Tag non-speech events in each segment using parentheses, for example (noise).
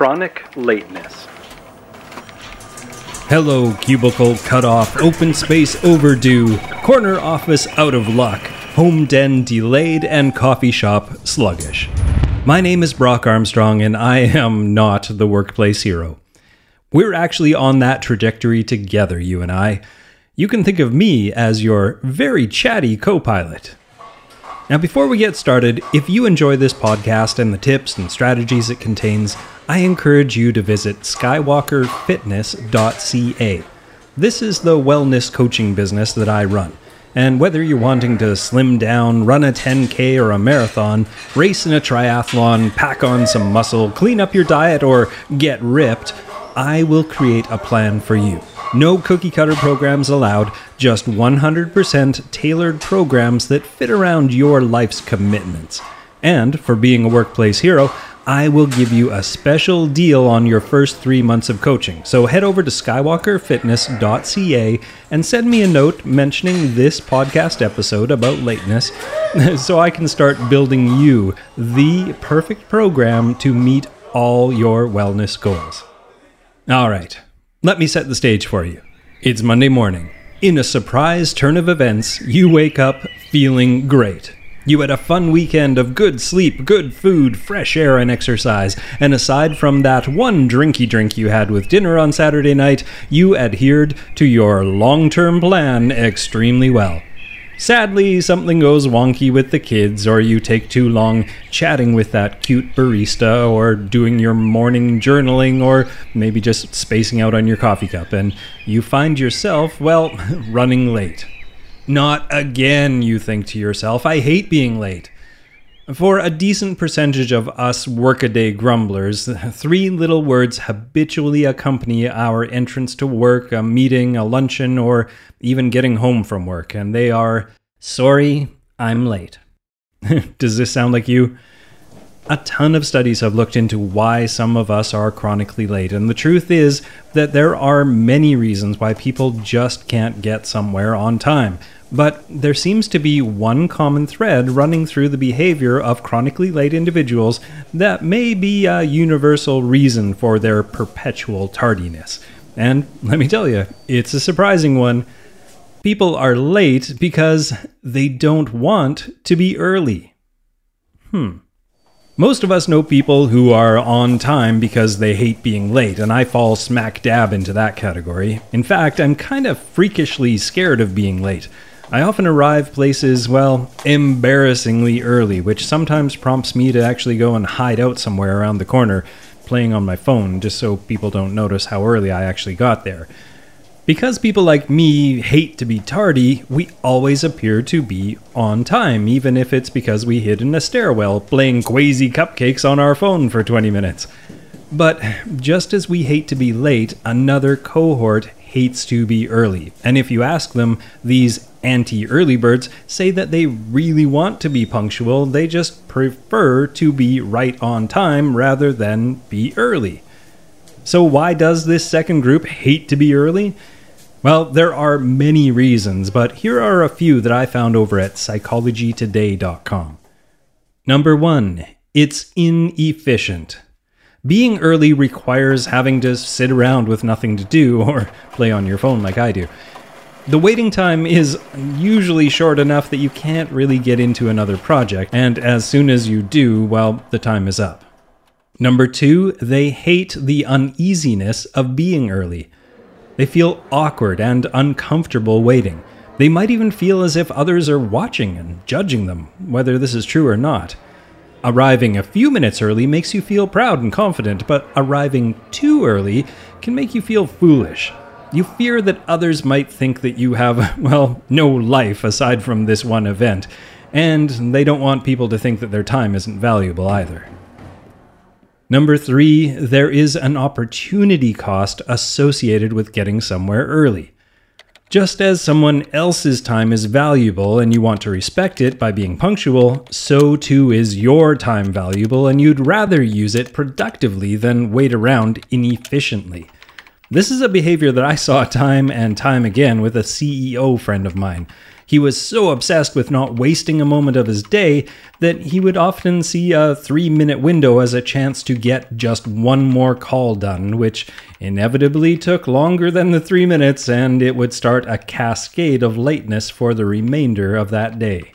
chronic lateness. Hello, cubicle cut off, open space overdue, corner office out of luck, home den delayed, and coffee shop sluggish. My name is Brock Armstrong, and I am not the workplace hero. We're actually on that trajectory together, you and I. You can think of me as your very chatty co pilot. Now, before we get started, if you enjoy this podcast and the tips and strategies it contains, I encourage you to visit skywalkerfitness.ca. This is the wellness coaching business that I run. And whether you're wanting to slim down, run a 10K or a marathon, race in a triathlon, pack on some muscle, clean up your diet, or get ripped, I will create a plan for you. No cookie cutter programs allowed, just 100% tailored programs that fit around your life's commitments. And for being a workplace hero, I will give you a special deal on your first three months of coaching. So head over to skywalkerfitness.ca and send me a note mentioning this podcast episode about lateness (laughs) so I can start building you the perfect program to meet all your wellness goals. All right, let me set the stage for you. It's Monday morning. In a surprise turn of events, you wake up feeling great. You had a fun weekend of good sleep, good food, fresh air, and exercise. And aside from that one drinky drink you had with dinner on Saturday night, you adhered to your long term plan extremely well. Sadly, something goes wonky with the kids, or you take too long chatting with that cute barista, or doing your morning journaling, or maybe just spacing out on your coffee cup, and you find yourself, well, (laughs) running late. Not again, you think to yourself. I hate being late. For a decent percentage of us workaday grumblers, (laughs) three little words habitually accompany our entrance to work, a meeting, a luncheon, or even getting home from work, and they are sorry, I'm late. (laughs) Does this sound like you? A ton of studies have looked into why some of us are chronically late, and the truth is that there are many reasons why people just can't get somewhere on time. But there seems to be one common thread running through the behavior of chronically late individuals that may be a universal reason for their perpetual tardiness. And let me tell you, it's a surprising one. People are late because they don't want to be early. Hmm. Most of us know people who are on time because they hate being late, and I fall smack dab into that category. In fact, I'm kind of freakishly scared of being late. I often arrive places, well, embarrassingly early, which sometimes prompts me to actually go and hide out somewhere around the corner, playing on my phone, just so people don't notice how early I actually got there. Because people like me hate to be tardy, we always appear to be on time, even if it's because we hid in a stairwell playing quasi cupcakes on our phone for 20 minutes. But just as we hate to be late, another cohort hates to be early. And if you ask them, these anti early birds say that they really want to be punctual, they just prefer to be right on time rather than be early. So, why does this second group hate to be early? Well, there are many reasons, but here are a few that I found over at psychologytoday.com. Number one, it's inefficient. Being early requires having to sit around with nothing to do (laughs) or play on your phone like I do. The waiting time is usually short enough that you can't really get into another project, and as soon as you do, well, the time is up. Number two, they hate the uneasiness of being early. They feel awkward and uncomfortable waiting. They might even feel as if others are watching and judging them, whether this is true or not. Arriving a few minutes early makes you feel proud and confident, but arriving too early can make you feel foolish. You fear that others might think that you have, (laughs) well, no life aside from this one event, and they don't want people to think that their time isn't valuable either. Number three, there is an opportunity cost associated with getting somewhere early. Just as someone else's time is valuable and you want to respect it by being punctual, so too is your time valuable and you'd rather use it productively than wait around inefficiently. This is a behavior that I saw (laughs) time and time again with a CEO friend of mine. He was so obsessed with not wasting a moment of his day that he would often see a three minute window as a chance to get just one more call done, which inevitably took longer than the three minutes, and it would start a cascade of lateness for the remainder of that day.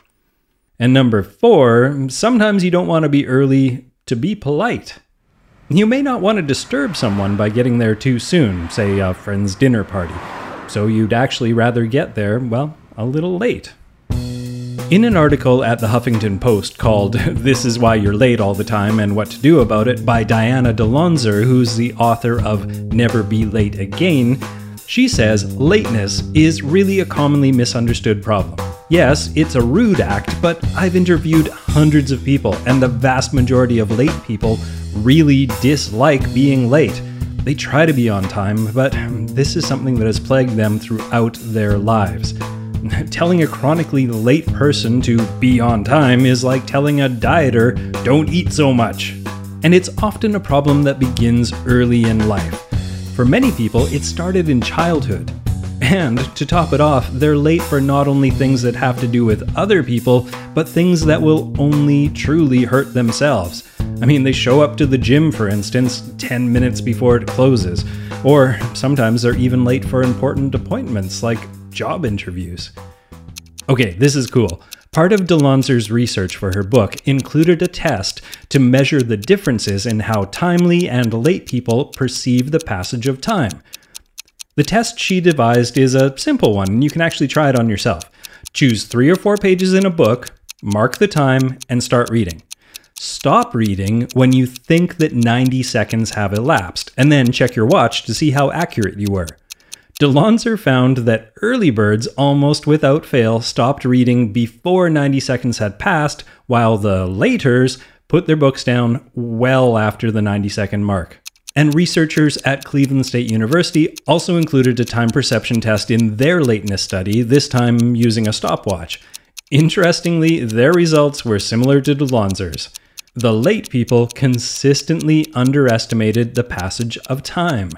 And number four, sometimes you don't want to be early to be polite. You may not want to disturb someone by getting there too soon, say a friend's dinner party, so you'd actually rather get there, well, a little late. In an article at the Huffington Post called (laughs) This Is Why You're Late All the Time and What to Do About It by Diana DeLonzor, who's the author of Never Be Late Again, she says lateness is really a commonly misunderstood problem. Yes, it's a rude act, but I've interviewed hundreds of people, and the vast majority of late people really dislike being late. They try to be on time, but this is something that has plagued them throughout their lives. (laughs) telling a chronically late person to be on time is like telling a dieter, don't eat so much. And it's often a problem that begins early in life. For many people, it started in childhood. And to top it off, they're late for not only things that have to do with other people, but things that will only truly hurt themselves. I mean, they show up to the gym, for instance, 10 minutes before it closes. Or sometimes they're even late for important appointments like job interviews. Okay, this is cool. Part of DeLonzor's research for her book included a test to measure the differences in how timely and late people perceive the passage of time. The test she devised is a simple one, and you can actually try it on yourself. Choose three or four pages in a book, mark the time, and start reading. Stop reading when you think that 90 seconds have elapsed, and then check your watch to see how accurate you were. DeLonzor found that early birds almost without fail stopped reading before 90 seconds had passed, while the laters put their books down well after the 90 second mark. And researchers at Cleveland State University also included a time perception test in their lateness study, this time using a stopwatch. Interestingly, their results were similar to DeLonzor's. The late people consistently underestimated the passage of time.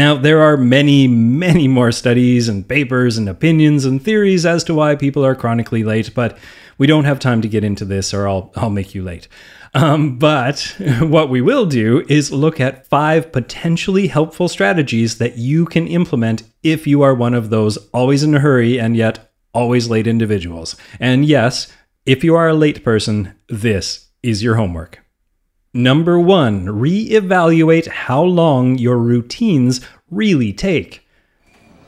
Now, there are many, many more studies and papers and opinions and theories as to why people are chronically late, but we don't have time to get into this or I'll, I'll make you late. Um, but (laughs) what we will do is look at five potentially helpful strategies that you can implement if you are one of those always in a hurry and yet always late individuals. And yes, if you are a late person, this is your homework. Number one, reevaluate how long your routines really take.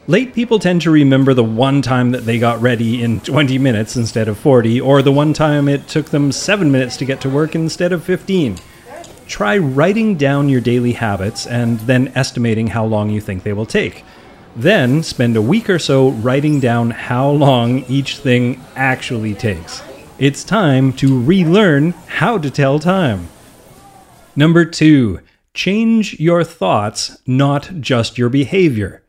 Late people tend to remember the one time that they got ready in 20 minutes instead of 40, or the one time it took them 7 minutes to get to work instead of 15. Try writing down your daily habits and then estimating how long you think they will take. Then spend a week or so writing down how long each thing actually takes. It's time to relearn how to tell time. Number two, change your thoughts, not just your behavior.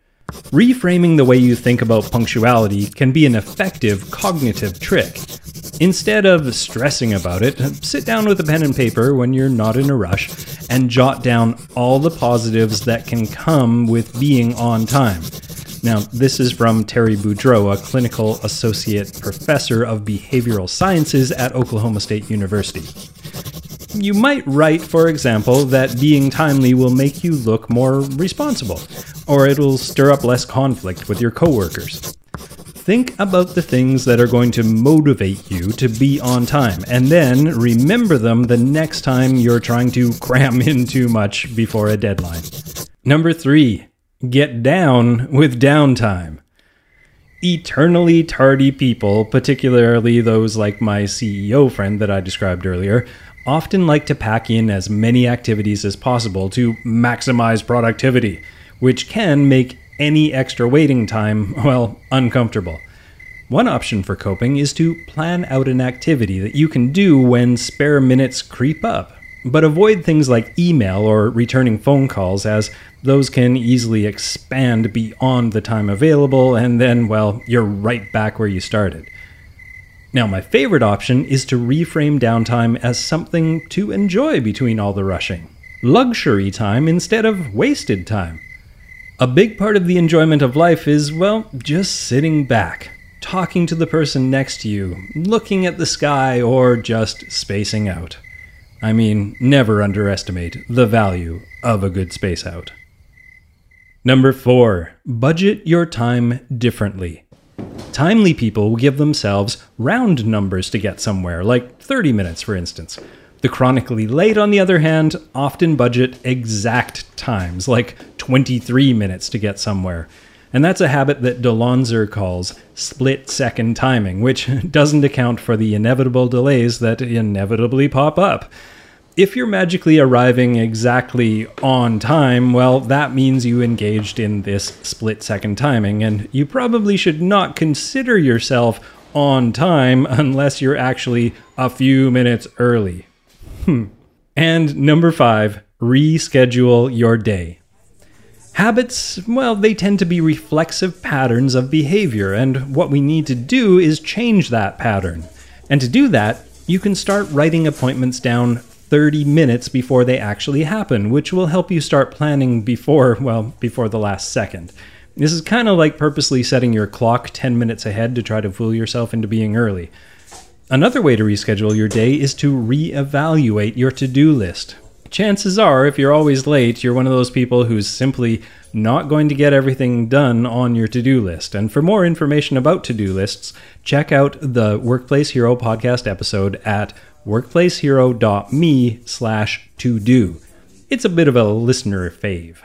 Reframing the way you think about punctuality can be an effective cognitive trick. Instead of stressing about it, sit down with a pen and paper when you're not in a rush and jot down all the positives that can come with being on time. Now, this is from Terry Boudreau, a clinical associate professor of behavioral sciences at Oklahoma State University. You might write, for example, that being timely will make you look more responsible, or it'll stir up less conflict with your coworkers. Think about the things that are going to motivate you to be on time, and then remember them the next time you're trying to (laughs) cram in too much before a deadline. Number three, get down with downtime eternally tardy people, particularly those like my CEO friend that I described earlier, often like to pack in as many activities as possible to maximize productivity, which can make any extra waiting time, (laughs) well, uncomfortable. One option for coping is to plan out an activity that you can do when spare minutes creep up, but avoid things like email or returning phone calls, as those can easily expand beyond the time available, and then, well, you're right back where you started. Now, my favorite option is to reframe downtime as something to enjoy between all the rushing. Luxury time instead of wasted time. A big part of the enjoyment of life is, well, just sitting back. talking to the person next to you, looking at the sky, or just spacing out. I mean, never underestimate the value of a good space out. Number four, budget your time differently. Timely people will give themselves round numbers to get somewhere, like 30 minutes, for instance. The chronically late, on the other hand, often budget exact times, like 23 minutes to get somewhere. And that's a habit that DeLonzor calls split second timing, which (laughs) doesn't account for the inevitable delays that inevitably pop up. If you're magically arriving exactly on time, well, that means you engaged in this split second timing, and you probably should not consider yourself on time (laughs) unless you're actually a few minutes early. Hmm. And number five, reschedule your day. Habits, well, they tend to be reflexive patterns of behavior, and what we need to do is change that pattern. And to do that, you can start writing appointments down 30 minutes before they actually happen, which will help you start planning before, well, before the last second. This is kind of like purposely setting your clock 10 minutes ahead to try to fool yourself into being early. Another way to reschedule your day is to reevaluate your to do list. Chances are, if you're always late, you're one of those people who's simply not going to get everything done on your to do list. And for more information about to do lists, check out the Workplace Hero podcast episode at workplacehero.me slash to do. It's a bit of a listener fave.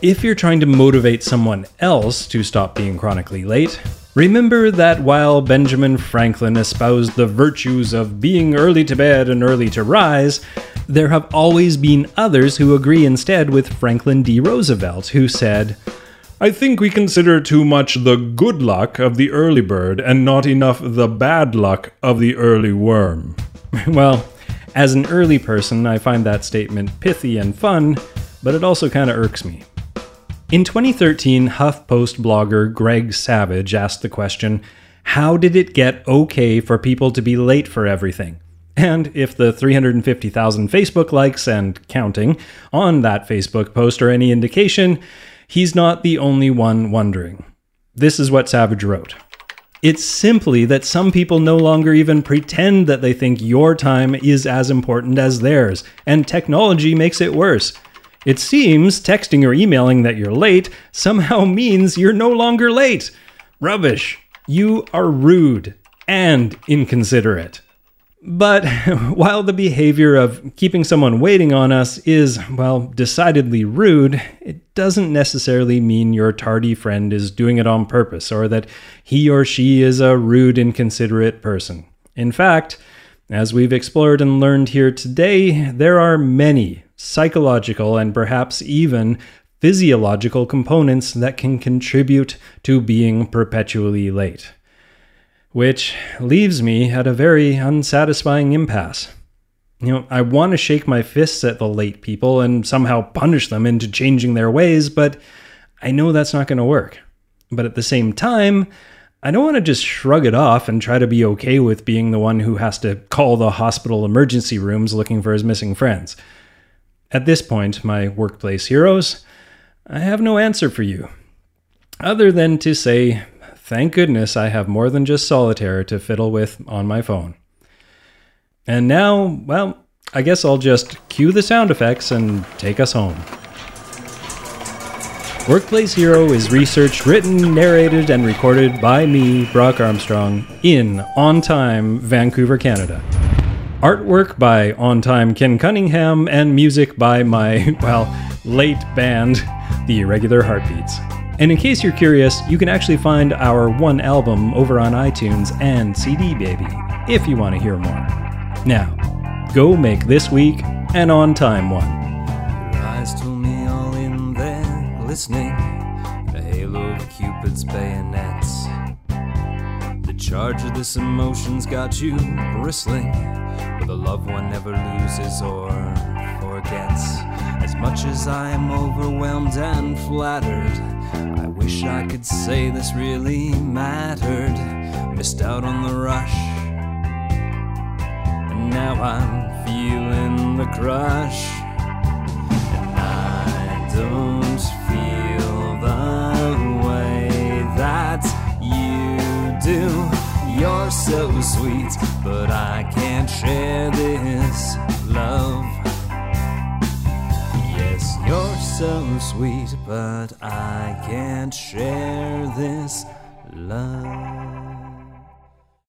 If you're trying to motivate someone else to stop being chronically late, remember that while Benjamin Franklin espoused the virtues of being early to bed and early to rise, there have always been others who agree instead with Franklin D. Roosevelt, who said, I think we consider too much the good luck of the early bird and not enough the bad luck of the early worm. (laughs) well, as an early person, I find that statement pithy and fun, but it also kind of irks me. In 2013, HuffPost blogger Greg Savage asked the question How did it get okay for people to be late for everything? And if the 350,000 Facebook likes and counting on that Facebook post are any indication, he's not the only one wondering. This is what Savage wrote. It's simply that some people no longer even pretend that they think your time is as important as theirs, and technology makes it worse. It seems texting or emailing that you're late somehow (laughs) means you're no longer late. Rubbish. You are rude and inconsiderate. But (laughs) while the behavior of keeping someone waiting on us is, well, decidedly rude, it doesn't necessarily mean your tardy friend is doing it on purpose or that he or she is a rude, inconsiderate person. In fact, as we've explored and learned here today, there are many psychological and perhaps even physiological components that can contribute to being perpetually late which leaves me at a very unsatisfying impasse. You know, I want to shake my fists at the late people and somehow punish them into changing their ways, but I know that's not going to work. But at the same time, I don't want to just shrug it off and try to be okay with being the one who has to call the hospital emergency rooms looking for his missing friends. At this point, my workplace heroes, I have no answer for you. Other than to say Thank goodness I have more than just solitaire to fiddle with on my phone. And now, well, I guess I'll just cue the sound effects and take us home. Workplace Hero is researched, written, narrated, and recorded by me, Brock Armstrong, in On Time, Vancouver, Canada. Artwork by On Time Ken Cunningham, and music by my, (laughs) well, late band, The Irregular Heartbeats. And in case you're curious, you can actually find our one album over on iTunes and CD Baby if you want to hear more. Now, go make this week an on time one. Your eyes told me all in there, listening. The halo of Cupid's bayonets. The charge of this emotion's got you bristling. But a loved one never loses or forgets. As much as I am overwhelmed and flattered I wish I could say this really mattered. Missed out on the rush. I'm feeling the crush. And I don't feel the way that you do. You're so sweet, but I can't share this love. Yes, you're so sweet, but I can't share this love.